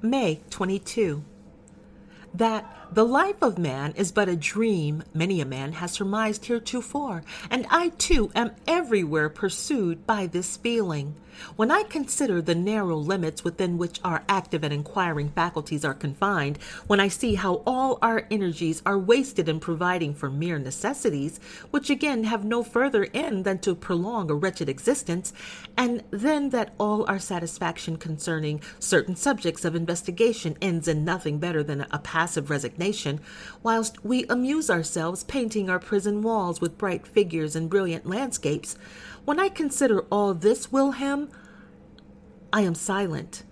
May 22. That the life of man is but a dream many a man has surmised heretofore, and I too am everywhere pursued by this feeling. When I consider the narrow limits within which our active and inquiring faculties are confined, when I see how all our energies are wasted in providing for mere necessities, which again have no further end than to prolong a wretched existence, and then that all our satisfaction concerning certain subjects of investigation ends in nothing better than a passive resignation, whilst we amuse ourselves painting our prison walls with bright figures and brilliant landscapes, when I consider all this, Wilhelm, I am silent.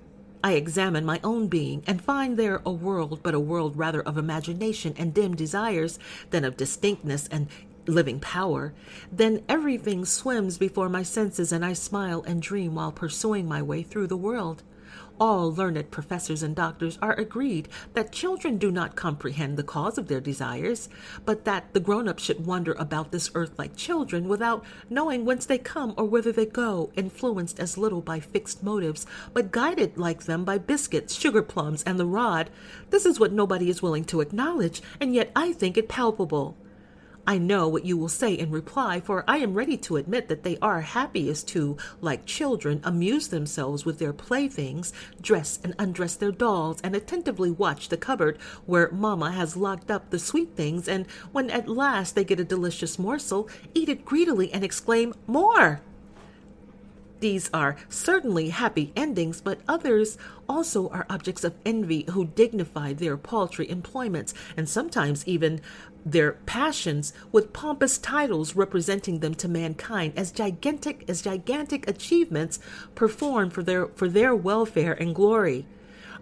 I examine my own being and find there a world, but a world rather of imagination and dim desires than of distinctness and living power. Then everything swims before my senses, and I smile and dream while pursuing my way through the world. All learned professors and doctors are agreed that children do not comprehend the cause of their desires, but that the grown ups should wander about this earth like children without knowing whence they come or whither they go, influenced as little by fixed motives, but guided like them by biscuits, sugar plums, and the rod. This is what nobody is willing to acknowledge, and yet I think it palpable. I know what you will say in reply, for I am ready to admit that they are happiest who, like children, amuse themselves with their playthings, dress and undress their dolls, and attentively watch the cupboard where mamma has locked up the sweet things, and when at last they get a delicious morsel, eat it greedily and exclaim, More! These are certainly happy endings, but others also are objects of envy who dignify their paltry employments and sometimes even their passions with pompous titles representing them to mankind as gigantic as gigantic achievements performed for their for their welfare and glory.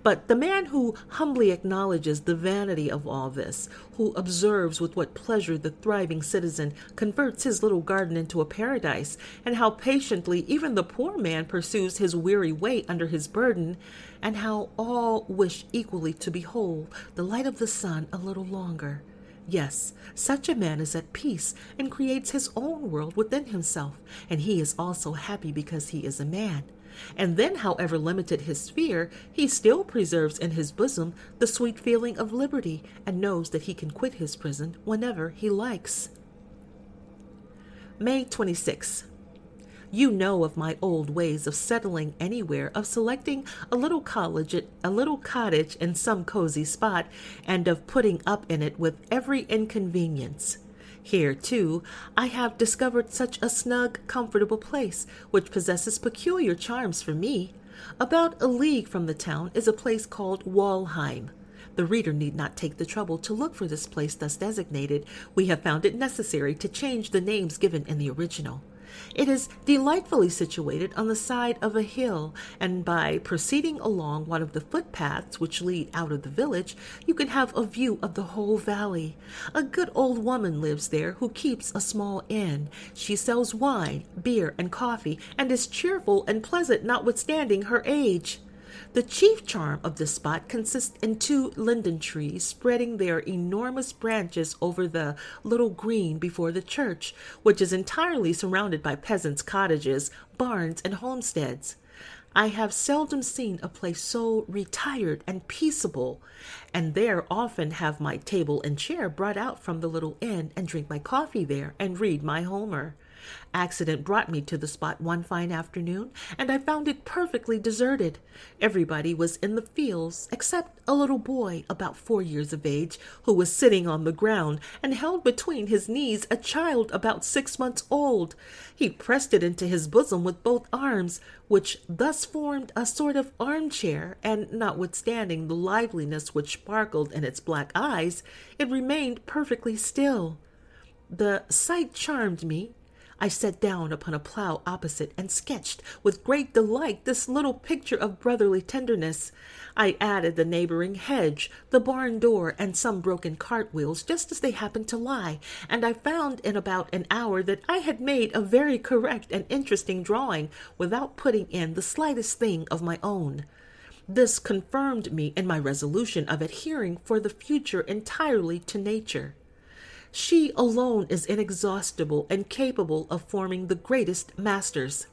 But the man who humbly acknowledges the vanity of all this, who observes with what pleasure the thriving citizen converts his little garden into a paradise, and how patiently even the poor man pursues his weary way under his burden, and how all wish equally to behold the light of the sun a little longer. Yes, such a man is at peace and creates his own world within himself, and he is also happy because he is a man. And then, however limited his sphere, he still preserves in his bosom the sweet feeling of liberty and knows that he can quit his prison whenever he likes. May 26. You know of my old ways of settling anywhere, of selecting a little college, a little cottage in some cozy spot, and of putting up in it with every inconvenience. Here, too, I have discovered such a snug, comfortable place, which possesses peculiar charms for me. About a league from the town is a place called Walheim. The reader need not take the trouble to look for this place thus designated. We have found it necessary to change the names given in the original. It is delightfully situated on the side of a hill, and by proceeding along one of the footpaths which lead out of the village, you can have a view of the whole valley. A good old woman lives there who keeps a small inn. She sells wine, beer, and coffee, and is cheerful and pleasant notwithstanding her age. The chief charm of this spot consists in two linden trees spreading their enormous branches over the little green before the church, which is entirely surrounded by peasants' cottages, barns, and homesteads. I have seldom seen a place so retired and peaceable, and there often have my table and chair brought out from the little inn and drink my coffee there and read my Homer. Accident brought me to the spot one fine afternoon, and I found it perfectly deserted. Everybody was in the fields except a little boy about four years of age who was sitting on the ground and held between his knees a child about six months old. He pressed it into his bosom with both arms, which thus formed a sort of armchair, and notwithstanding the liveliness which sparkled in its black eyes, it remained perfectly still. The sight charmed me, I sat down upon a plough opposite and sketched with great delight this little picture of brotherly tenderness. I added the neighboring hedge, the barn door, and some broken cart wheels just as they happened to lie, and I found in about an hour that I had made a very correct and interesting drawing without putting in the slightest thing of my own. This confirmed me in my resolution of adhering for the future entirely to nature. She alone is inexhaustible and capable of forming the greatest masters.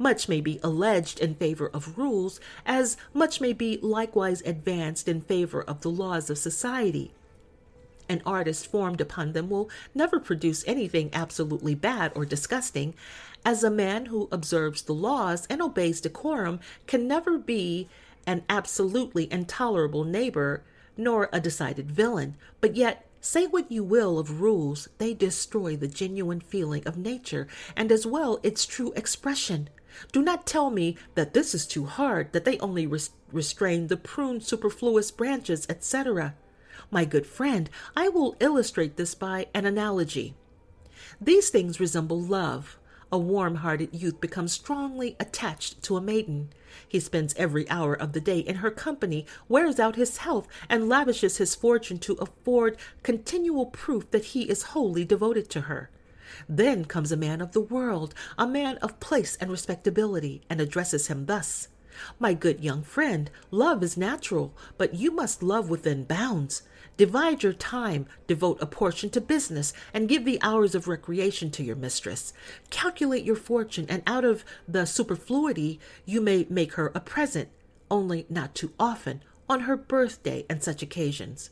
Much may be alleged in favor of rules, as much may be likewise advanced in favor of the laws of society. An artist formed upon them will never produce anything absolutely bad or disgusting, as a man who observes the laws and obeys decorum can never be an absolutely intolerable neighbor nor a decided villain. But yet, say what you will of rules, they destroy the genuine feeling of nature and as well its true expression. Do not tell me that this is too hard, that they only res- restrain the pruned superfluous branches, etc. My good friend, I will illustrate this by an analogy. These things resemble love. A warm hearted youth becomes strongly attached to a maiden. He spends every hour of the day in her company, wears out his health, and lavishes his fortune to afford continual proof that he is wholly devoted to her. Then comes a man of the world, a man of place and respectability, and addresses him thus My good young friend, love is natural, but you must love within bounds. Divide your time, devote a portion to business, and give the hours of recreation to your mistress. Calculate your fortune, and out of the superfluity you may make her a present, only not too often, on her birthday and such occasions.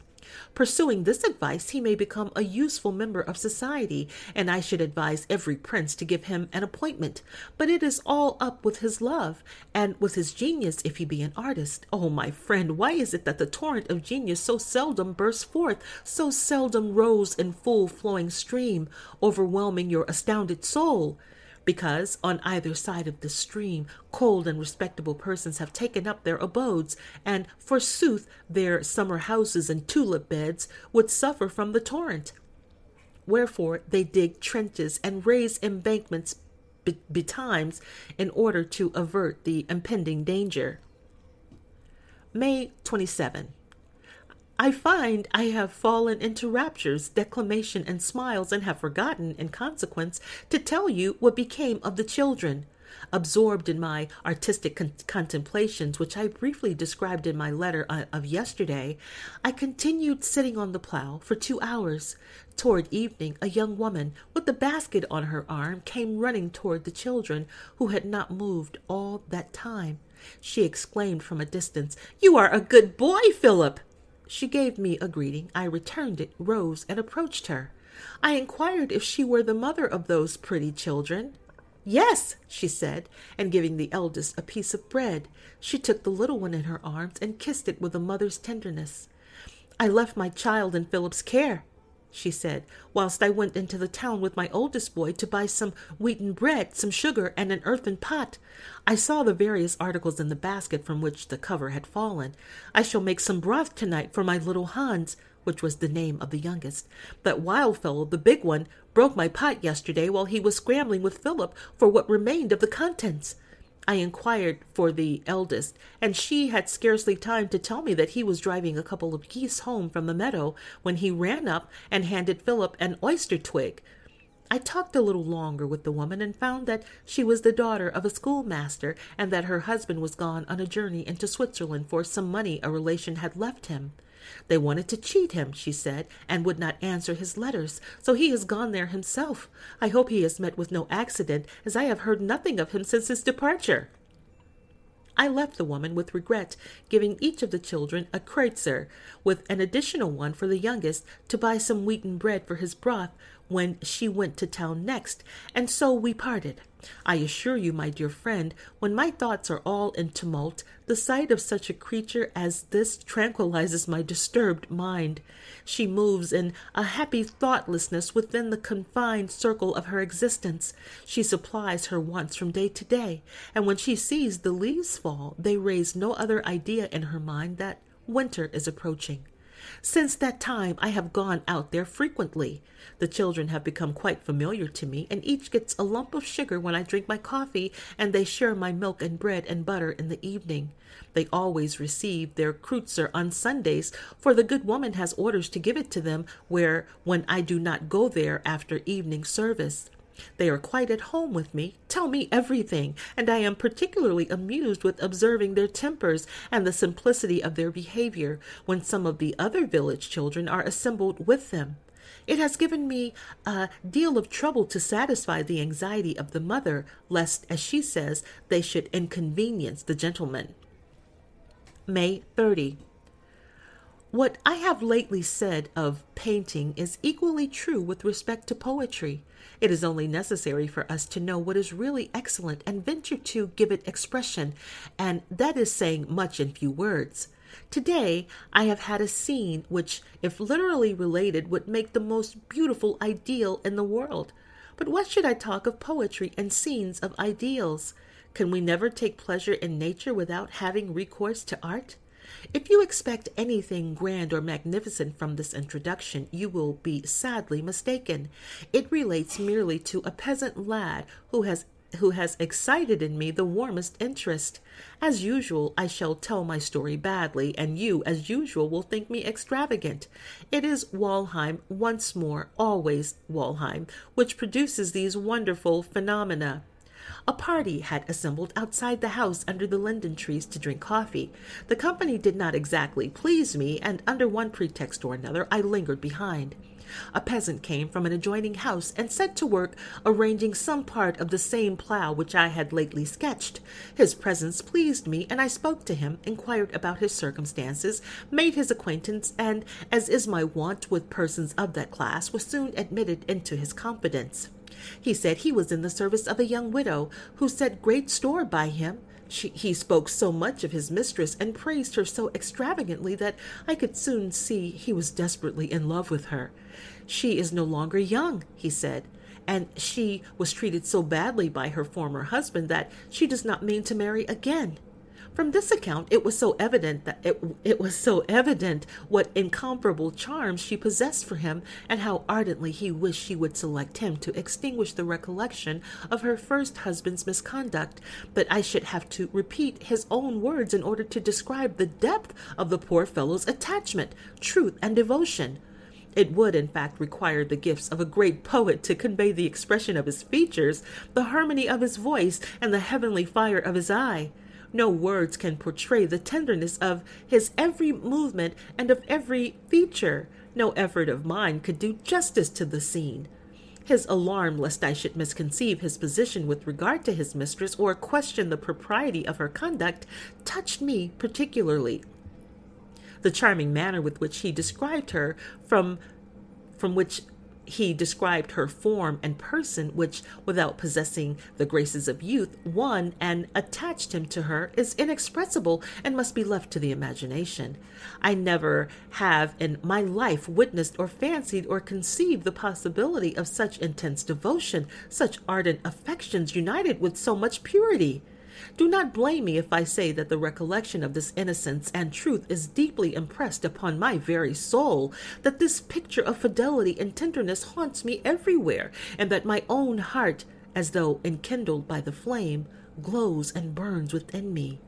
Pursuing this advice, he may become a useful member of society, and I should advise every prince to give him an appointment. But it is all up with his love, and with his genius if he be an artist. Oh, my friend, why is it that the torrent of genius so seldom bursts forth, so seldom rose in full flowing stream, overwhelming your astounded soul? Because on either side of the stream cold and respectable persons have taken up their abodes, and forsooth their summer houses and tulip beds would suffer from the torrent. Wherefore they dig trenches and raise embankments betimes in order to avert the impending danger. May 27. I find I have fallen into raptures, declamation, and smiles, and have forgotten, in consequence, to tell you what became of the children. Absorbed in my artistic con- contemplations, which I briefly described in my letter uh, of yesterday, I continued sitting on the plow for two hours. Toward evening, a young woman with a basket on her arm came running toward the children, who had not moved all that time. She exclaimed from a distance, You are a good boy, Philip! She gave me a greeting. I returned it, rose, and approached her. I inquired if she were the mother of those pretty children. Yes, she said, and giving the eldest a piece of bread, she took the little one in her arms and kissed it with a mother's tenderness. I left my child in Philip's care, she said, whilst I went into the town with my oldest boy to buy some wheaten bread, some sugar, and an earthen pot. I saw the various articles in the basket from which the cover had fallen. I shall make some broth tonight for my little Hans, which was the name of the youngest. That wild fellow, the big one, broke my pot yesterday while he was scrambling with Philip for what remained of the contents. I inquired for the eldest, and she had scarcely time to tell me that he was driving a couple of geese home from the meadow when he ran up and handed Philip an osier twig. I talked a little longer with the woman and found that she was the daughter of a schoolmaster and that her husband was gone on a journey into Switzerland for some money a relation had left him. They wanted to cheat him, she said, and would not answer his letters, so he has gone there himself. I hope he has met with no accident, as I have heard nothing of him since his departure. I left the woman with regret, giving each of the children a kreutzer, with an additional one for the youngest, to buy some wheaten bread for his broth when she went to town next, and so we parted. I assure you, my dear friend, when my thoughts are all in tumult, the sight of such a creature as this tranquilizes my disturbed mind. She moves in a happy thoughtlessness within the confined circle of her existence. She supplies her wants from day to day, and when she sees the leaves fall, they raise no other idea in her mind that winter is approaching. Since that time, I have gone out there frequently. The children have become quite familiar to me, and each gets a lump of sugar when I drink my coffee, and they share my milk and bread and butter in the evening. They always receive their kreutzer on Sundays, for the good woman has orders to give it to them where when I do not go there after evening service. They are quite at home with me, tell me everything, and I am particularly amused with observing their tempers and the simplicity of their behavior when some of the other village children are assembled with them. It has given me a deal of trouble to satisfy the anxiety of the mother, lest, as she says, they should inconvenience the gentleman. May 30. What I have lately said of painting is equally true with respect to poetry. It is only necessary for us to know what is really excellent and venture to give it expression, and that is saying much in few words. Today I have had a scene which, if literally related, would make the most beautiful ideal in the world. But what should I talk of poetry and scenes of ideals? Can we never take pleasure in nature without having recourse to art? If you expect anything grand or magnificent from this introduction, you will be sadly mistaken. It relates merely to a peasant lad who has who has excited in me the warmest interest. As usual, I shall tell my story badly, and you, as usual, will think me extravagant. It is Walheim, once more, always Walheim, which produces these wonderful phenomena. A party had assembled outside the house under the linden trees to drink coffee. The company did not exactly please me, and under one pretext or another I lingered behind. A peasant came from an adjoining house and set to work arranging some part of the same plough which I had lately sketched. His presence pleased me, and I spoke to him, inquired about his circumstances, made his acquaintance, and, as is my wont with persons of that class, was soon admitted into his confidence. He said he was in the service of a young widow who set great store by him. She, he spoke so much of his mistress and praised her so extravagantly that I could soon see he was desperately in love with her. She is no longer young, he said, and she was treated so badly by her former husband that she does not mean to marry again. From this account, it was so evident that it, it was so evident what incomparable charms she possessed for him, and how ardently he wished she would select him to extinguish the recollection of her first husband's misconduct. But I should have to repeat his own words in order to describe the depth of the poor fellow's attachment, truth, and devotion. It would, in fact, require the gifts of a great poet to convey the expression of his features, the harmony of his voice, and the heavenly fire of his eye. No words can portray the tenderness of his every movement and of every feature. No effort of mine could do justice to the scene. His alarm lest I should misconceive his position with regard to his mistress or question the propriety of her conduct touched me particularly. The charming manner with which he described her, from from which he described her form and person, which, without possessing the graces of youth, won and attached him to her, is inexpressible and must be left to the imagination. I never have in my life witnessed or fancied or conceived the possibility of such intense devotion, such ardent affections united with so much purity. Do not blame me if I say that the recollection of this innocence and truth is deeply impressed upon my very soul, that this picture of fidelity and tenderness haunts me everywhere, and that my own heart, as though enkindled by the flame, glows and burns within me.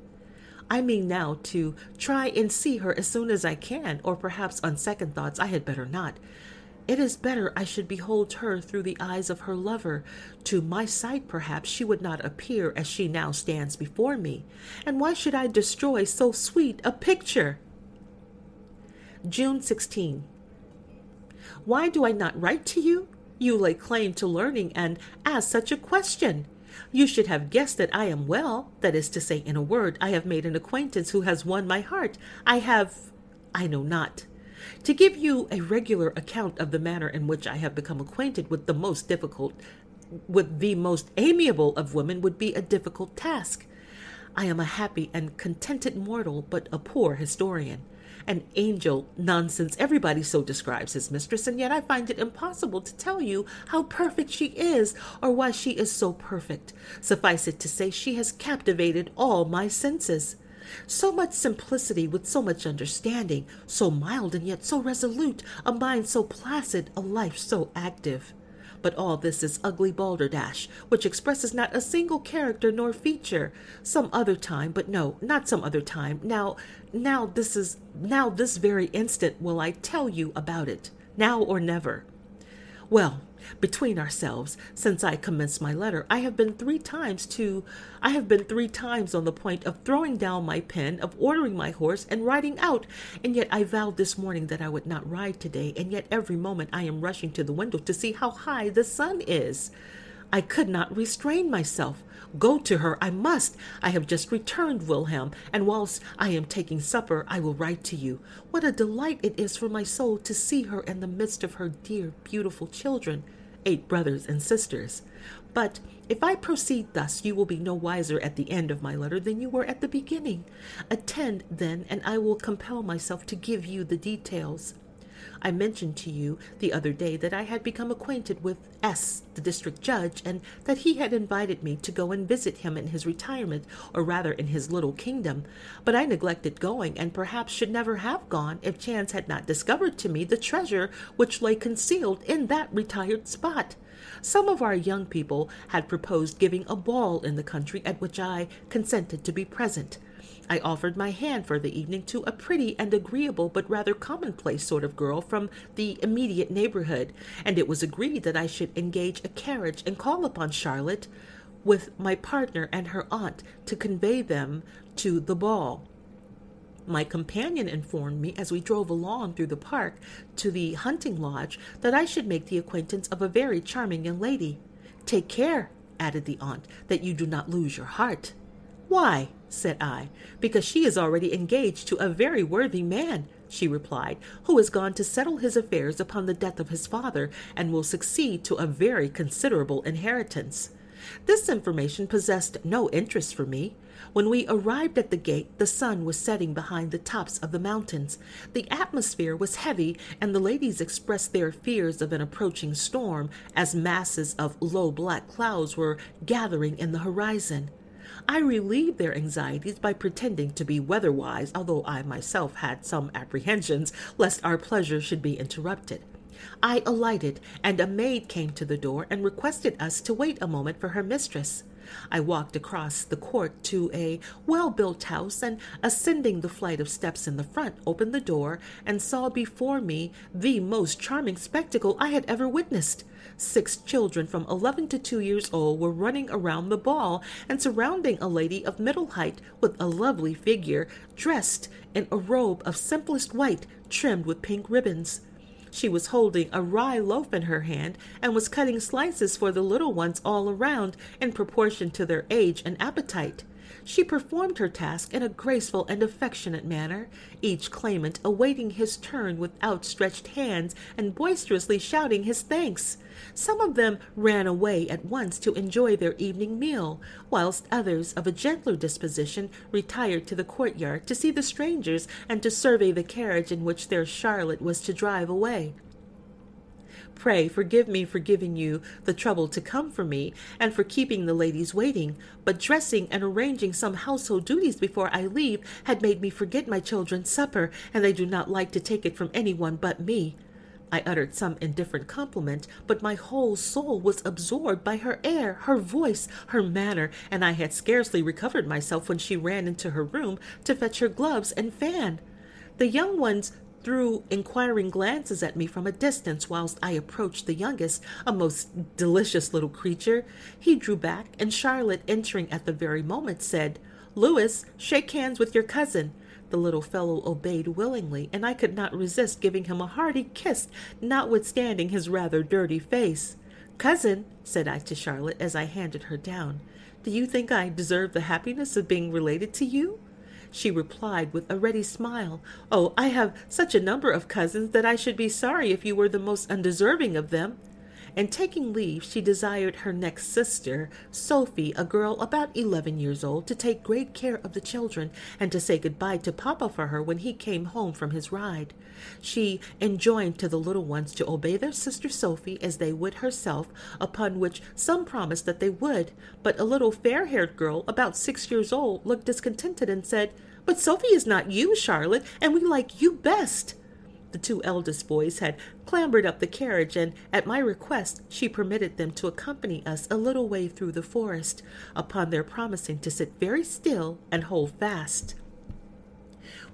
I mean now to try and see her as soon as I can, or perhaps on second thoughts I had better not. It is better I should behold her through the eyes of her lover. To my sight, perhaps, she would not appear as she now stands before me. And why should I destroy so sweet a picture? June 16. Why do I not write to you? You lay claim to learning and ask such a question. You should have guessed that I am well. That is to say, in a word, I have made an acquaintance who has won my heart. I have. I know not. To give you a regular account of the manner in which I have become acquainted with the most difficult, with the most amiable of women would be a difficult task. I am a happy and contented mortal, but a poor historian. An angel nonsense. Everybody so describes his mistress, and yet I find it impossible to tell you how perfect she is, or why she is so perfect. Suffice it to say, she has captivated all my senses. So much simplicity with so much understanding, so mild and yet so resolute, a mind so placid, a life so active. But all this is ugly balderdash, which expresses not a single character nor feature. Some other time, but no, not some other time. Now, now this is, now this very instant will I tell you about it. Now or never. Well, between ourselves, since I commenced my letter, I have been three times to I have been three times on the point of throwing down my pen, of ordering my horse and riding out, and yet I vowed this morning that I would not ride today, and yet every moment I am rushing to the window to see how high the sun is. I could not restrain myself. Go to her, I must. I have just returned, Wilhelm, and whilst I am taking supper, I will write to you. What a delight it is for my soul to see her in the midst of her dear, beautiful children, eight brothers and sisters. But if I proceed thus, you will be no wiser at the end of my letter than you were at the beginning. Attend, then, and I will compel myself to give you the details. I mentioned to you the other day that I had become acquainted with S, the district judge, and that he had invited me to go and visit him in his retirement, or rather in his little kingdom. But I neglected going, and perhaps should never have gone if chance had not discovered to me the treasure which lay concealed in that retired spot. Some of our young people had proposed giving a ball in the country at which I consented to be present. I offered my hand for the evening to a pretty and agreeable but rather commonplace sort of girl from the immediate neighborhood, and it was agreed that I should engage a carriage and call upon Charlotte with my partner and her aunt to convey them to the ball. My companion informed me as we drove along through the park to the hunting lodge that I should make the acquaintance of a very charming young lady. Take care, added the aunt, that you do not lose your heart. Why? Said I. Because she is already engaged to a very worthy man, she replied, who has gone to settle his affairs upon the death of his father, and will succeed to a very considerable inheritance. This information possessed no interest for me. When we arrived at the gate, the sun was setting behind the tops of the mountains. The atmosphere was heavy, and the ladies expressed their fears of an approaching storm as masses of low black clouds were gathering in the horizon. I relieved their anxieties by pretending to be weatherwise, although I myself had some apprehensions lest our pleasure should be interrupted. I alighted, and a maid came to the door and requested us to wait a moment for her mistress. I walked across the court to a well built house and, ascending the flight of steps in the front, opened the door and saw before me the most charming spectacle I had ever witnessed. Six children from 11 to 2 years old were running around the ball and surrounding a lady of middle height with a lovely figure, dressed in a robe of simplest white trimmed with pink ribbons. She was holding a rye loaf in her hand and was cutting slices for the little ones all around in proportion to their age and appetite. She performed her task in a graceful and affectionate manner, each claimant awaiting his turn with outstretched hands and boisterously shouting his thanks. Some of them ran away at once to enjoy their evening meal, whilst others of a gentler disposition retired to the courtyard to see the strangers and to survey the carriage in which their Charlotte was to drive away. Pray forgive me for giving you the trouble to come for me, and for keeping the ladies waiting, but dressing and arranging some household duties before I leave had made me forget my children's supper, and they do not like to take it from any one but me. I uttered some indifferent compliment, but my whole soul was absorbed by her air, her voice, her manner, and I had scarcely recovered myself when she ran into her room to fetch her gloves and fan. The young ones threw inquiring glances at me from a distance whilst I approached the youngest, a most delicious little creature. He drew back, and Charlotte, entering at the very moment, said, Louis, shake hands with your cousin. The little fellow obeyed willingly, and I could not resist giving him a hearty kiss, notwithstanding his rather dirty face. Cousin, said I to Charlotte as I handed her down, do you think I deserve the happiness of being related to you? She replied with a ready smile, Oh, I have such a number of cousins that I should be sorry if you were the most undeserving of them and taking leave, she desired her next sister, Sophie, a girl about eleven years old, to take great care of the children and to say good-bye to Papa for her when he came home from his ride. She enjoined to the little ones to obey their sister Sophie as they would herself, upon which some promised that they would, but a little fair-haired girl, about six years old, looked discontented and said, But Sophie is not you, Charlotte, and we like you best. The two eldest boys had clambered up the carriage, and at my request she permitted them to accompany us a little way through the forest, upon their promising to sit very still and hold fast.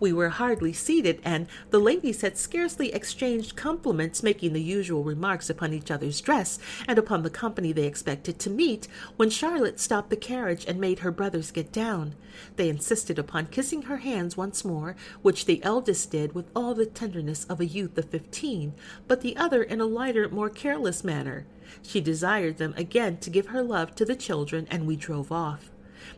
We were hardly seated, and the ladies had scarcely exchanged compliments, making the usual remarks upon each other's dress and upon the company they expected to meet, when Charlotte stopped the carriage and made her brothers get down. They insisted upon kissing her hands once more, which the eldest did with all the tenderness of a youth of fifteen, but the other in a lighter, more careless manner. She desired them again to give her love to the children, and we drove off.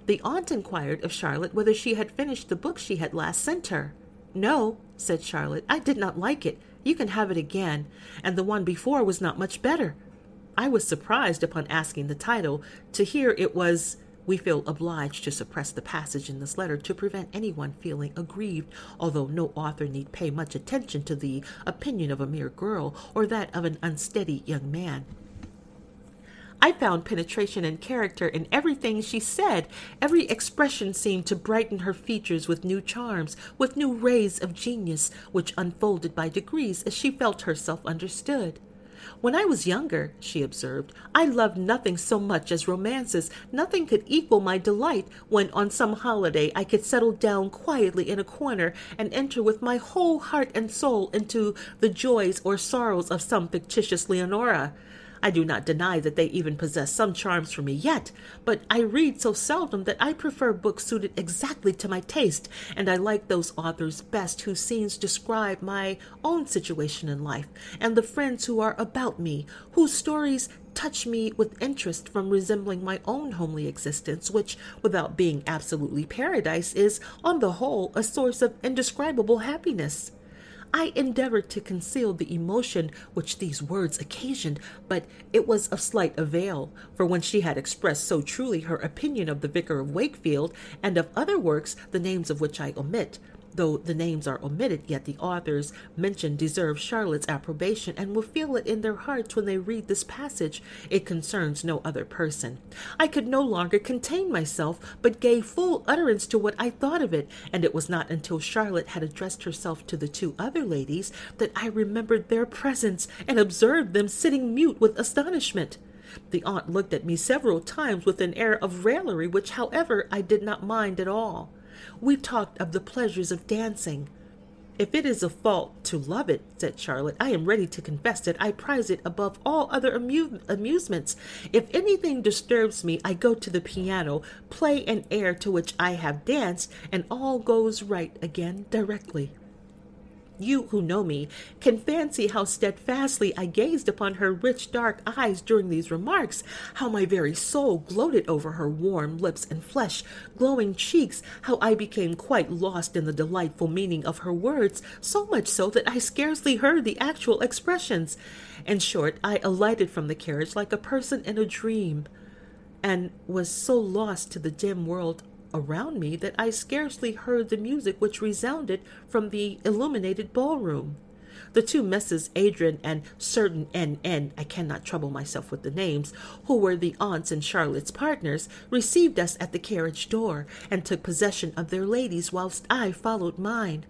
The aunt inquired of Charlotte whether she had finished the book she had last sent her. No, said Charlotte, I did not like it. You can have it again, and the one before was not much better. I was surprised upon asking the title to hear it was we feel obliged to suppress the passage in this letter to prevent anyone feeling aggrieved, although no author need pay much attention to the opinion of a mere girl or that of an unsteady young man. I found penetration and character in everything she said. Every expression seemed to brighten her features with new charms, with new rays of genius, which unfolded by degrees as she felt herself understood. When I was younger, she observed, I loved nothing so much as romances. Nothing could equal my delight when on some holiday I could settle down quietly in a corner and enter with my whole heart and soul into the joys or sorrows of some fictitious Leonora. I do not deny that they even possess some charms for me yet, but I read so seldom that I prefer books suited exactly to my taste, and I like those authors best whose scenes describe my own situation in life and the friends who are about me, whose stories touch me with interest from resembling my own homely existence, which, without being absolutely paradise, is, on the whole, a source of indescribable happiness. I endeavored to conceal the emotion which these words occasioned, but it was of slight avail, for when she had expressed so truly her opinion of the Vicar of Wakefield and of other works, the names of which I omit, Though the names are omitted, yet the authors mentioned deserve Charlotte's approbation and will feel it in their hearts when they read this passage. It concerns no other person. I could no longer contain myself, but gave full utterance to what I thought of it, and it was not until Charlotte had addressed herself to the two other ladies that I remembered their presence and observed them sitting mute with astonishment. The aunt looked at me several times with an air of raillery, which, however, I did not mind at all. We talked of the pleasures of dancing. If it is a fault to love it, said Charlotte, I am ready to confess that I prize it above all other amu- amusements. If anything disturbs me, I go to the piano, play an air to which I have danced, and all goes right again directly. You who know me can fancy how steadfastly I gazed upon her rich dark eyes during these remarks, how my very soul gloated over her warm lips and flesh, glowing cheeks, how I became quite lost in the delightful meaning of her words, so much so that I scarcely heard the actual expressions. In short, I alighted from the carriage like a person in a dream, and was so lost to the dim world around me that I scarcely heard the music which resounded from the illuminated ballroom. The two Misses Audran and certain N. N. I cannot trouble myself with the names, who were the aunts and Charlotte's partners, received us at the carriage door, and took possession of their ladies whilst I followed mine.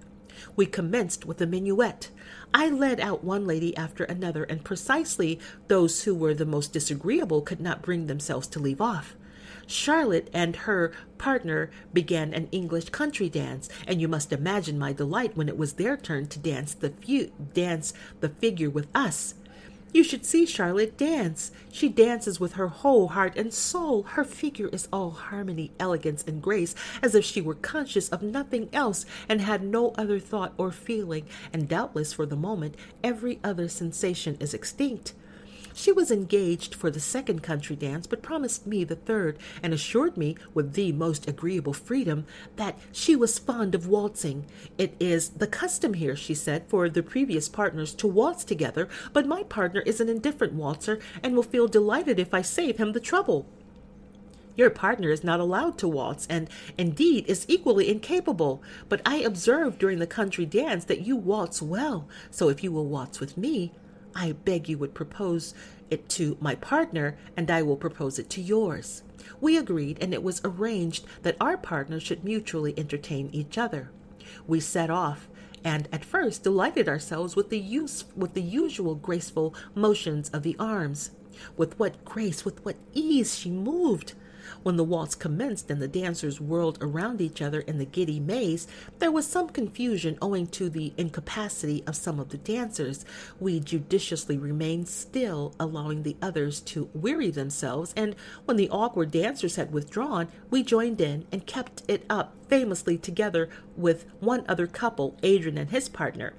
We commenced with a minuet. I led out one lady after another, and precisely those who were the most disagreeable could not bring themselves to leave off. Charlotte and her partner began an English country dance, and you must imagine my delight when it was their turn to dance the fu- dance the figure with us. You should see Charlotte dance. She dances with her whole heart and soul. Her figure is all harmony, elegance, and grace, as if she were conscious of nothing else and had no other thought or feeling, and doubtless for the moment every other sensation is extinct. She was engaged for the second country dance, but promised me the third, and assured me, with the most agreeable freedom, that she was fond of waltzing. It is the custom here, she said, for the previous partners to waltz together, but my partner is an indifferent waltzer and will feel delighted if I save him the trouble. Your partner is not allowed to waltz, and indeed is equally incapable. But I observed during the country dance that you waltz well, so if you will waltz with me, I beg you would propose it to my partner, and I will propose it to yours. We agreed, and it was arranged that our partners should mutually entertain each other. We set off, and at first delighted ourselves with the use with the usual graceful motions of the arms. With what grace, with what ease she moved! When the waltz commenced and the dancers whirled around each other in the giddy maze, there was some confusion owing to the incapacity of some of the dancers. We judiciously remained still, allowing the others to weary themselves, and when the awkward dancers had withdrawn, we joined in and kept it up famously together with one other couple, Audran and his partner.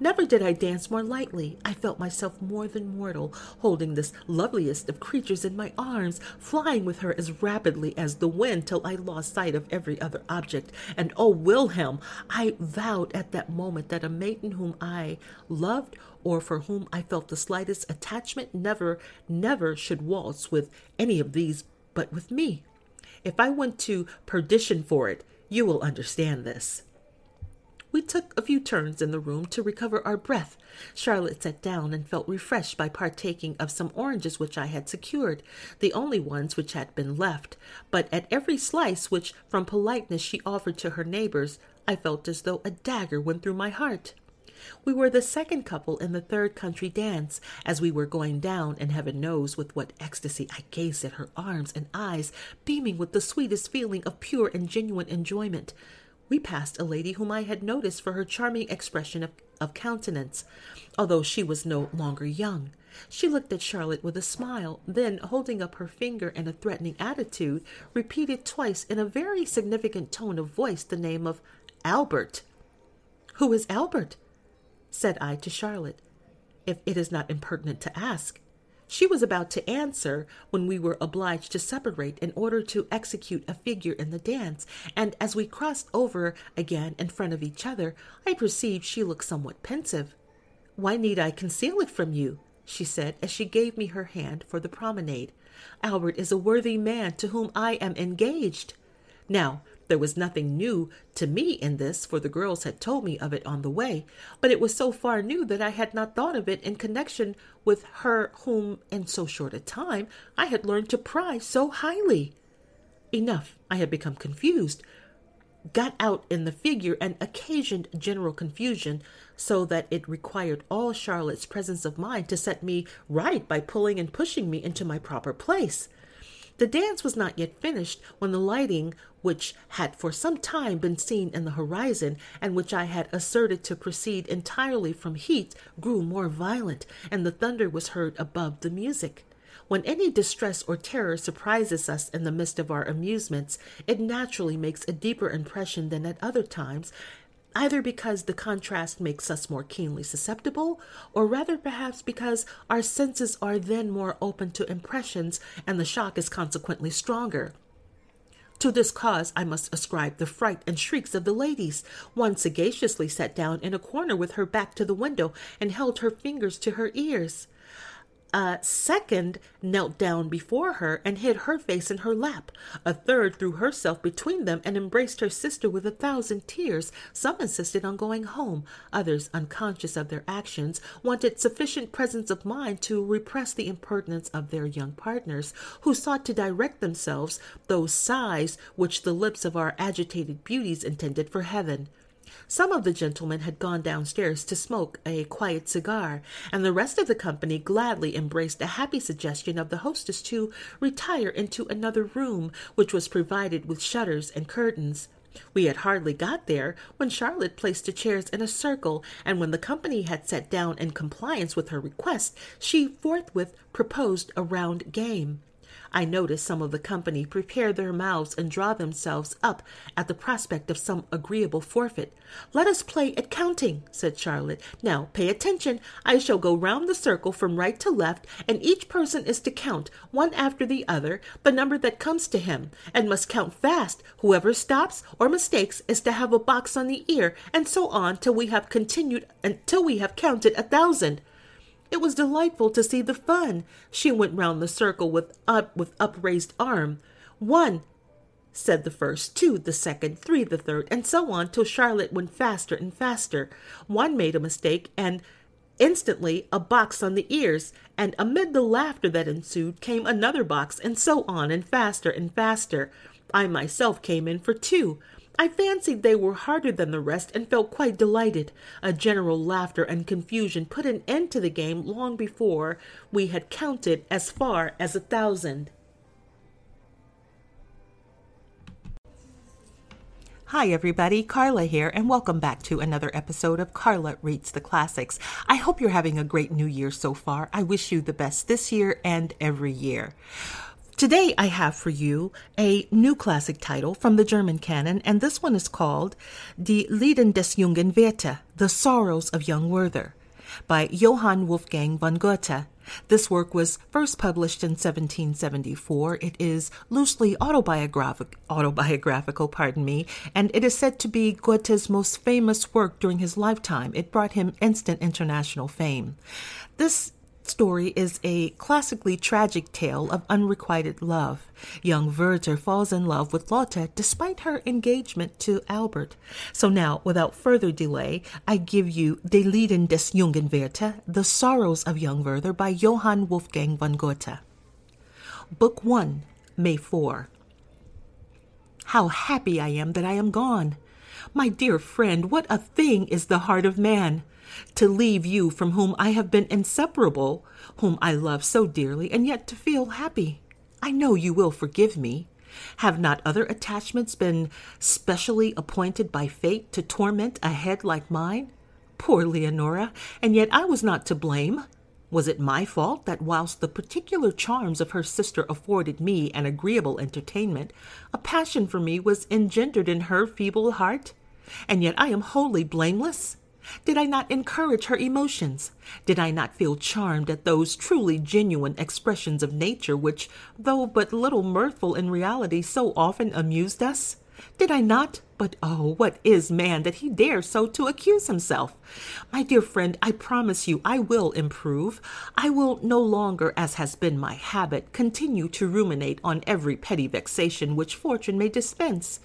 Never did I dance more lightly. I felt myself more than mortal, holding this loveliest of creatures in my arms, flying with her as rapidly as the wind till I lost sight of every other object. And oh, Wilhelm, I vowed at that moment that a maiden whom I loved or for whom I felt the slightest attachment never, never should waltz with any of these but with me. If I went to perdition for it, you will understand this. We took a few turns in the room to recover our breath. Charlotte sat down and felt refreshed by partaking of some oranges which I had secured, the only ones which had been left. But at every slice which, from politeness, she offered to her neighbors, I felt as though a dagger went through my heart. We were the second couple in the third country dance. As we were going down, and heaven knows with what ecstasy I gazed at her arms and eyes, beaming with the sweetest feeling of pure and genuine enjoyment we passed a lady whom I had noticed for her charming expression of, of countenance, although she was no longer young. She looked at Charlotte with a smile, then, holding up her finger in a threatening attitude, repeated twice in a very significant tone of voice the name of Albert. Who is Albert? said I to Charlotte, if it is not impertinent to ask. She was about to answer when we were obliged to separate in order to execute a figure in the dance, and as we crossed over again in front of each other, I perceived she looked somewhat pensive. Why need I conceal it from you? she said as she gave me her hand for the promenade. Albert is a worthy man to whom I am engaged. Now, there was nothing new to me in this, for the girls had told me of it on the way, but it was so far new that I had not thought of it in connection with her whom, in so short a time, I had learned to prize so highly. Enough, I had become confused, got out in the figure, and occasioned general confusion, so that it required all Charlotte's presence of mind to set me right by pulling and pushing me into my proper place. The dance was not yet finished when the lighting, which had for some time been seen in the horizon, and which I had asserted to proceed entirely from heat, grew more violent, and the thunder was heard above the music. When any distress or terror surprises us in the midst of our amusements, it naturally makes a deeper impression than at other times, either because the contrast makes us more keenly susceptible, or rather perhaps because our senses are then more open to impressions and the shock is consequently stronger. To this cause I must ascribe the fright and shrieks of the ladies. One sagaciously sat down in a corner with her back to the window and held her fingers to her ears. A second knelt down before her and hid her face in her lap. A third threw herself between them and embraced her sister with a thousand tears. Some insisted on going home. Others, unconscious of their actions, wanted sufficient presence of mind to repress the impertinence of their young partners, who sought to direct themselves those sighs which the lips of our agitated beauties intended for heaven. Some of the gentlemen had gone downstairs to smoke a quiet cigar, and the rest of the company gladly embraced a happy suggestion of the hostess to retire into another room, which was provided with shutters and curtains. We had hardly got there when Charlotte placed the chairs in a circle, and when the company had sat down in compliance with her request, she forthwith proposed a round game. I noticed some of the company prepare their mouths and draw themselves up at the prospect of some agreeable forfeit. Let us play at counting, said Charlotte. Now pay attention. I shall go round the circle from right to left, and each person is to count, one after the other, the number that comes to him, and must count fast. Whoever stops or mistakes is to have a box on the ear, and so on till we have continued until we have counted a thousand. It was delightful to see the fun. She went round the circle with up with upraised arm. One, said the first, two the second, three the third, and so on till Charlotte went faster and faster. One made a mistake, and instantly a box on the ears, and amid the laughter that ensued came another box, and so on, and faster and faster. I myself came in for two. I fancied they were harder than the rest and felt quite delighted. A general laughter and confusion put an end to the game long before we had counted as far as a thousand. Hi, everybody. Carla here, and welcome back to another episode of Carla Reads the Classics. I hope you're having a great new year so far. I wish you the best this year and every year. Today, I have for you a new classic title from the German canon, and this one is called Die Leiden des jungen Werther, The Sorrows of Young Werther, by Johann Wolfgang von Goethe. This work was first published in 1774. It is loosely autobiographic, autobiographical, pardon me, and it is said to be Goethe's most famous work during his lifetime. It brought him instant international fame. This story is a classically tragic tale of unrequited love. Young Werther falls in love with Lotte despite her engagement to Albert. So now, without further delay, I give you Die Leiden des jungen Werther, The Sorrows of Young Werther by Johann Wolfgang von Goethe. Book 1, May 4. How happy I am that I am gone! My dear friend, what a thing is the heart of man! To leave you from whom I have been inseparable, whom I love so dearly, and yet to feel happy. I know you will forgive me. Have not other attachments been specially appointed by fate to torment a head like mine? Poor Leonora, and yet I was not to blame. Was it my fault that whilst the particular charms of her sister afforded me an agreeable entertainment, a passion for me was engendered in her feeble heart? And yet I am wholly blameless? Did I not encourage her emotions? Did I not feel charmed at those truly genuine expressions of nature which, though but little mirthful in reality, so often amused us? Did I not? But oh, what is man that he dares so to accuse himself? My dear friend, I promise you I will improve. I will no longer, as has been my habit, continue to ruminate on every petty vexation which fortune may dispense.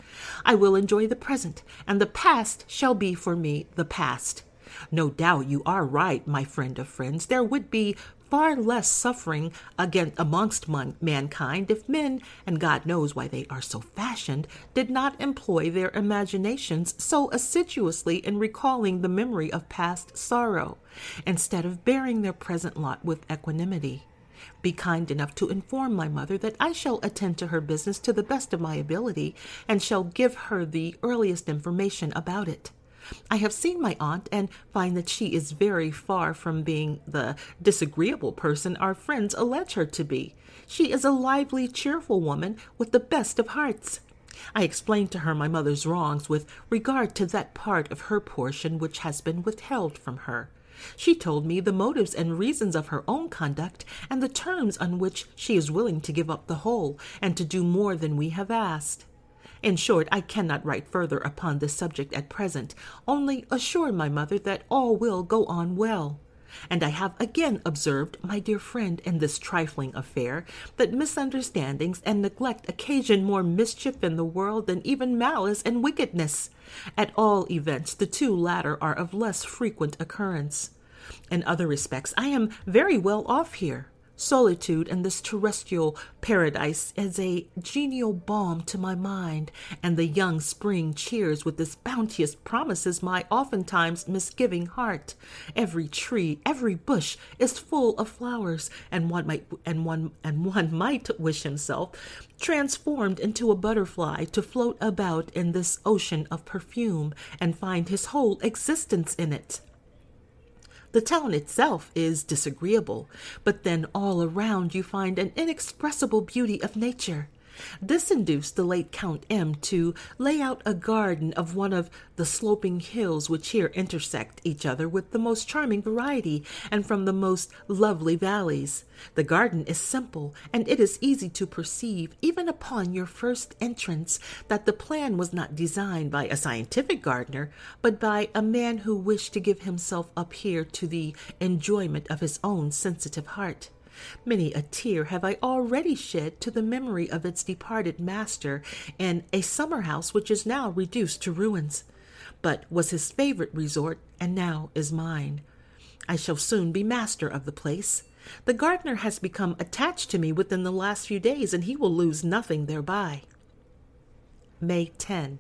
I will enjoy the present, and the past shall be for me the past. No doubt you are right, my friend of friends. There would be far less suffering again amongst man- mankind if men, and God knows why they are so fashioned, did not employ their imaginations so assiduously in recalling the memory of past sorrow, instead of bearing their present lot with equanimity. Be kind enough to inform my mother that I shall attend to her business to the best of my ability, and shall give her the earliest information about it. I have seen my aunt and find that she is very far from being the disagreeable person our friends allege her to be. She is a lively, cheerful woman with the best of hearts. I explained to her my mother's wrongs with regard to that part of her portion which has been withheld from her. She told me the motives and reasons of her own conduct, and the terms on which she is willing to give up the whole, and to do more than we have asked. In short, I cannot write further upon this subject at present, only assure my mother that all will go on well. And I have again observed, my dear friend, in this trifling affair, that misunderstandings and neglect occasion more mischief in the world than even malice and wickedness. At all events, the two latter are of less frequent occurrence. In other respects, I am very well off here. Solitude in this terrestrial paradise is a genial balm to my mind, and the young spring cheers with its bounteous promises my oftentimes misgiving heart. Every tree, every bush is full of flowers, and one might and one and one might wish himself transformed into a butterfly to float about in this ocean of perfume and find his whole existence in it. The town itself is disagreeable, but then all around you find an inexpressible beauty of nature. This induced the late Count M to lay out a garden of one of the sloping hills which here intersect each other with the most charming variety and from the most lovely valleys. The garden is simple, and it is easy to perceive, even upon your first entrance, that the plan was not designed by a scientific gardener, but by a man who wished to give himself up here to the enjoyment of his own sensitive heart. Many a tear have I already shed to the memory of its departed master in a summer house which is now reduced to ruins, but was his favorite resort and now is mine. I shall soon be master of the place. The gardener has become attached to me within the last few days, and he will lose nothing thereby. May 10.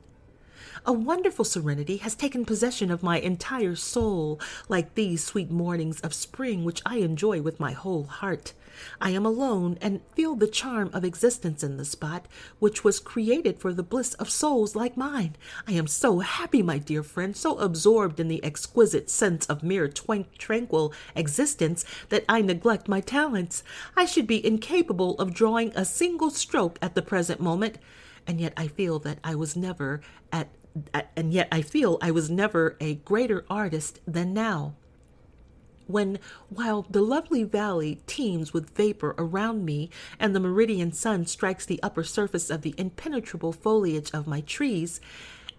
A wonderful serenity has taken possession of my entire soul, like these sweet mornings of spring which I enjoy with my whole heart. I am alone and feel the charm of existence in the spot which was created for the bliss of souls like mine. I am so happy, my dear friend, so absorbed in the exquisite sense of mere twank- tranquil existence that I neglect my talents. I should be incapable of drawing a single stroke at the present moment, and yet I feel that I was never at and yet I feel I was never a greater artist than now. When, while the lovely valley teems with vapor around me and the meridian sun strikes the upper surface of the impenetrable foliage of my trees,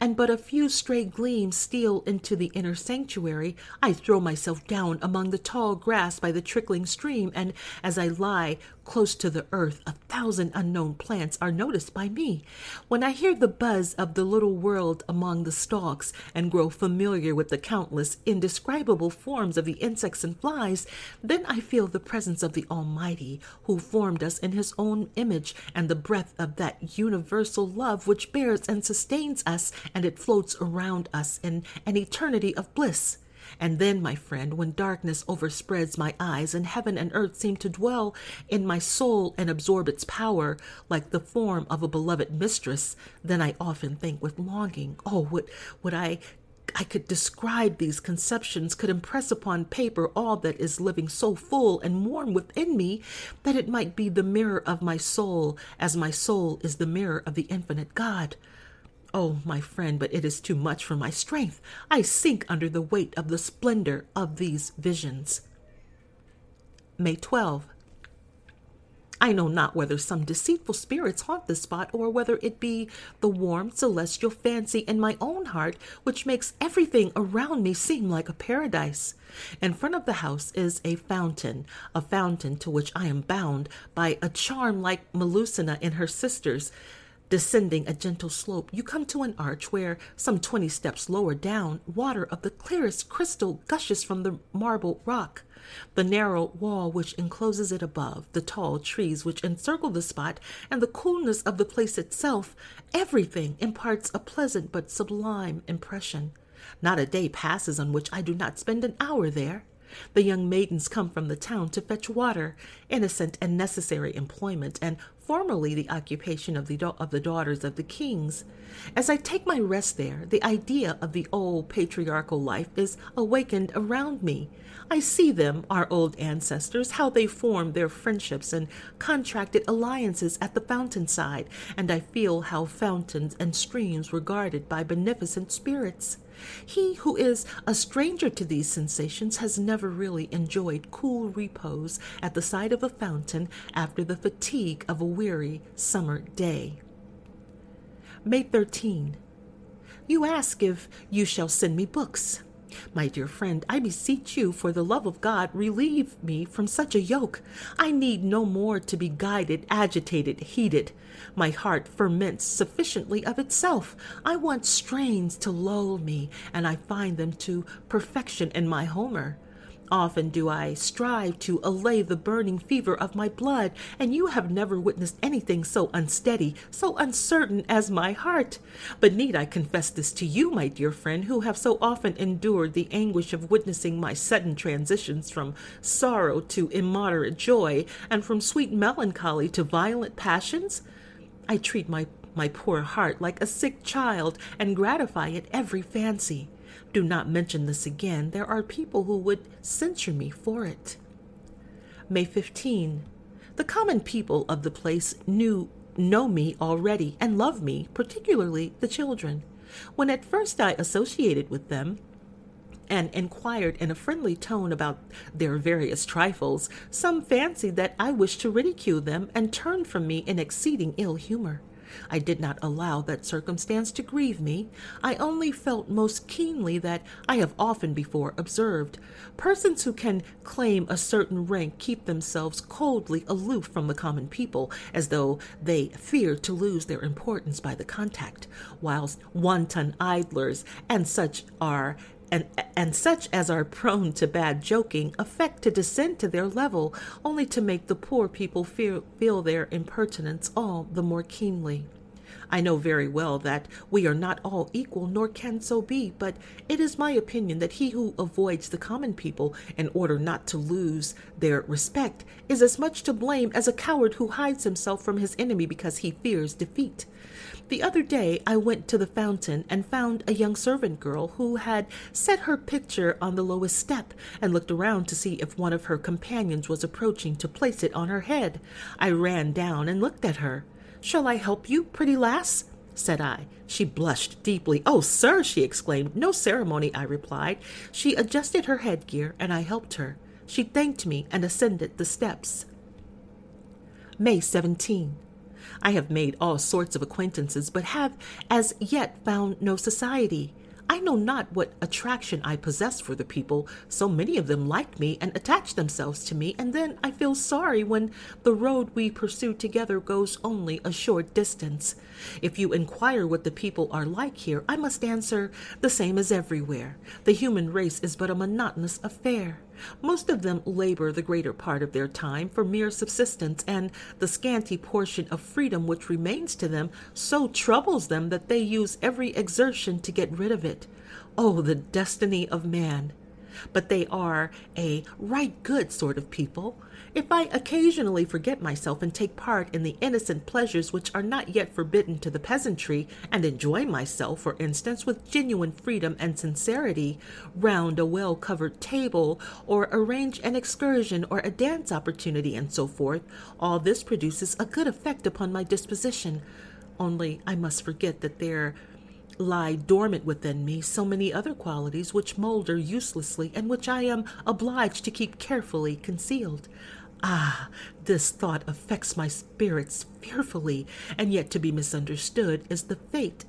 and but a few stray gleams steal into the inner sanctuary, I throw myself down among the tall grass by the trickling stream, and as I lie close to the earth, a thousand unknown plants are noticed by me. When I hear the buzz of the little world among the stalks and grow familiar with the countless indescribable forms of the insects and flies, then I feel the presence of the Almighty, who formed us in his own image, and the breath of that universal love which bears and sustains us, and it floats around us in an eternity of bliss. And then, my friend, when darkness overspreads my eyes and heaven and earth seem to dwell in my soul and absorb its power like the form of a beloved mistress, then I often think with longing, oh, would, would I I could describe these conceptions, could impress upon paper all that is living so full and warm within me that it might be the mirror of my soul, as my soul is the mirror of the infinite God. Oh, my friend, but it is too much for my strength. I sink under the weight of the splendor of these visions. May 12. I know not whether some deceitful spirits haunt this spot, or whether it be the warm celestial fancy in my own heart which makes everything around me seem like a paradise. In front of the house is a fountain, a fountain to which I am bound by a charm like Melusina and her sisters. Descending a gentle slope, you come to an arch where, some twenty steps lower down, water of the clearest crystal gushes from the marble rock. The narrow wall which encloses it above, the tall trees which encircle the spot, and the coolness of the place itself, everything imparts a pleasant but sublime impression. Not a day passes on which I do not spend an hour there. The young maidens come from the town to fetch water, innocent and necessary employment, and formerly the occupation of the, da- of the daughters of the kings. As I take my rest there, the idea of the old patriarchal life is awakened around me. I see them, our old ancestors, how they formed their friendships and contracted alliances at the fountain side, and I feel how fountains and streams were guarded by beneficent spirits. He who is a stranger to these sensations has never really enjoyed cool repose at the side of a fountain after the fatigue of a weary summer day. May 13. You ask if you shall send me books. My dear friend, I beseech you, for the love of God, relieve me from such a yoke. I need no more to be guided, agitated, heated. My heart ferments sufficiently of itself. I want strains to lull me, and I find them to perfection in my Homer. Often do I strive to allay the burning fever of my blood, and you have never witnessed anything so unsteady, so uncertain as my heart. But need I confess this to you, my dear friend, who have so often endured the anguish of witnessing my sudden transitions from sorrow to immoderate joy, and from sweet melancholy to violent passions? I treat my my poor heart like a sick child and gratify it every fancy. Do not mention this again. There are people who would censure me for it. May 15. The common people of the place knew know me already and love me, particularly the children. When at first I associated with them, and inquired in a friendly tone about their various trifles, some fancied that I wished to ridicule them and turned from me in exceeding ill humor. I did not allow that circumstance to grieve me. I only felt most keenly that I have often before observed. Persons who can claim a certain rank keep themselves coldly aloof from the common people, as though they fear to lose their importance by the contact, whilst wanton idlers and such are and, and such as are prone to bad joking affect to descend to their level, only to make the poor people feel, feel their impertinence all the more keenly. I know very well that we are not all equal, nor can so be, but it is my opinion that he who avoids the common people in order not to lose their respect is as much to blame as a coward who hides himself from his enemy because he fears defeat. The other day I went to the fountain and found a young servant girl who had set her pitcher on the lowest step and looked around to see if one of her companions was approaching to place it on her head. I ran down and looked at her. Shall I help you, pretty lass? said I. She blushed deeply. Oh, sir, she exclaimed. No ceremony, I replied. She adjusted her headgear, and I helped her. She thanked me and ascended the steps. May 17. I have made all sorts of acquaintances, but have as yet found no society. I know not what attraction I possess for the people. So many of them like me and attach themselves to me, and then I feel sorry when the road we pursue together goes only a short distance. If you inquire what the people are like here, I must answer the same as everywhere. The human race is but a monotonous affair. Most of them labor the greater part of their time for mere subsistence, and the scanty portion of freedom which remains to them so troubles them that they use every exertion to get rid of it. Oh, the destiny of man! But they are a right good sort of people. If I occasionally forget myself and take part in the innocent pleasures which are not yet forbidden to the peasantry, and enjoy myself, for instance, with genuine freedom and sincerity, round a well covered table, or arrange an excursion or a dance opportunity, and so forth, all this produces a good effect upon my disposition. Only I must forget that there lie dormant within me so many other qualities which moulder uselessly and which I am obliged to keep carefully concealed. Ah, this thought affects my spirits fearfully, and yet to be misunderstood is the fate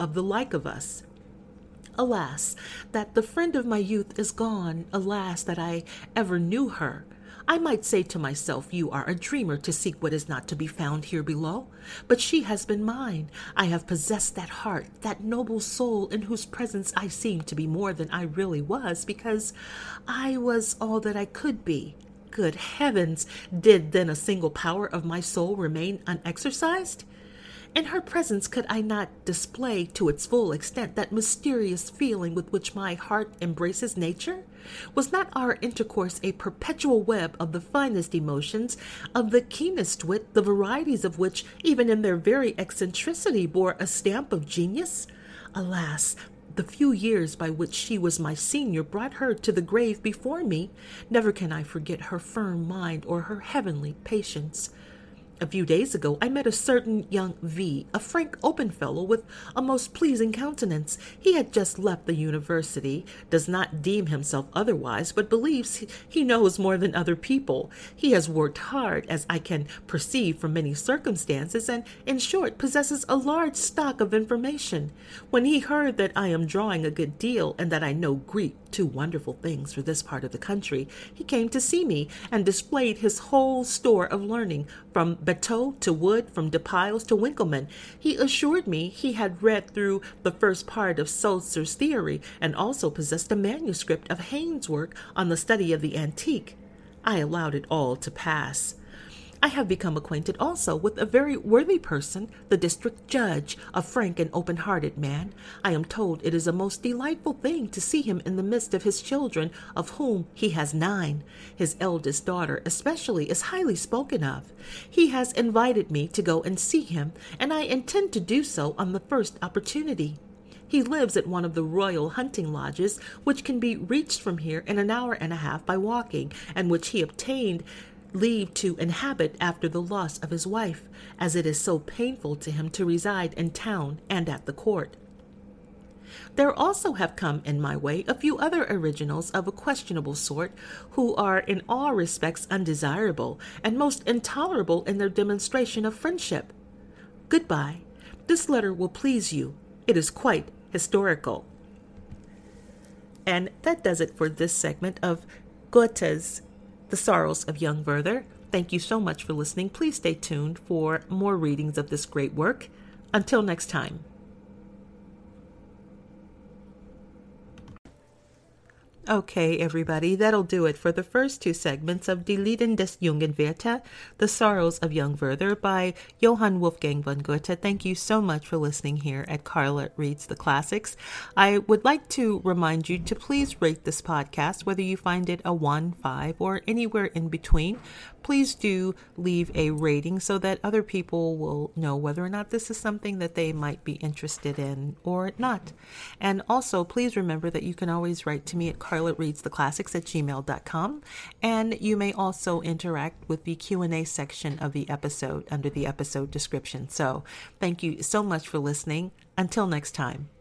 of the like of us. Alas, that the friend of my youth is gone. Alas, that I ever knew her. I might say to myself, You are a dreamer to seek what is not to be found here below. But she has been mine. I have possessed that heart, that noble soul in whose presence I seemed to be more than I really was, because I was all that I could be. Good heavens! Did then a single power of my soul remain unexercised? In her presence could I not display to its full extent that mysterious feeling with which my heart embraces nature? Was not our intercourse a perpetual web of the finest emotions, of the keenest wit, the varieties of which, even in their very eccentricity, bore a stamp of genius? Alas, the few years by which she was my senior brought her to the grave before me. Never can I forget her firm mind or her heavenly patience. A few days ago, I met a certain young V, a frank, open fellow with a most pleasing countenance. He had just left the university, does not deem himself otherwise, but believes he knows more than other people. He has worked hard, as I can perceive from many circumstances, and, in short, possesses a large stock of information. When he heard that I am drawing a good deal, and that I know Greek, two wonderful things for this part of the country, he came to see me and displayed his whole store of learning from Batteux to Wood, from De Piles to Winckelmann. He assured me he had read through the first part of Sulzer's theory and also possessed a manuscript of Heyne's work on the study of the antique. I allowed it all to pass. I have become acquainted also with a very worthy person, the district judge, a frank and open hearted man. I am told it is a most delightful thing to see him in the midst of his children, of whom he has nine. His eldest daughter, especially, is highly spoken of. He has invited me to go and see him, and I intend to do so on the first opportunity. He lives at one of the royal hunting lodges, which can be reached from here in an hour and a half by walking, and which he obtained leave to inhabit after the loss of his wife, as it is so painful to him to reside in town and at the court. There also have come in my way a few other originals of a questionable sort, who are in all respects undesirable and most intolerable in their demonstration of friendship. Goodbye. This letter will please you. It is quite historical. And that does it for this segment of Goethe's the Sorrows of Young Werther. Thank you so much for listening. Please stay tuned for more readings of this great work. Until next time. Okay, everybody, that'll do it for the first two segments of Die Leiden des Jungen Werther, The Sorrows of Young Werther by Johann Wolfgang von Goethe. Thank you so much for listening here at Carla Reads the Classics. I would like to remind you to please rate this podcast, whether you find it a 1, 5, or anywhere in between. Please do leave a rating so that other people will know whether or not this is something that they might be interested in or not. And also, please remember that you can always write to me at Carla Reads the Classics at gmail.com. And you may also interact with the Q&A section of the episode under the episode description. So thank you so much for listening. Until next time.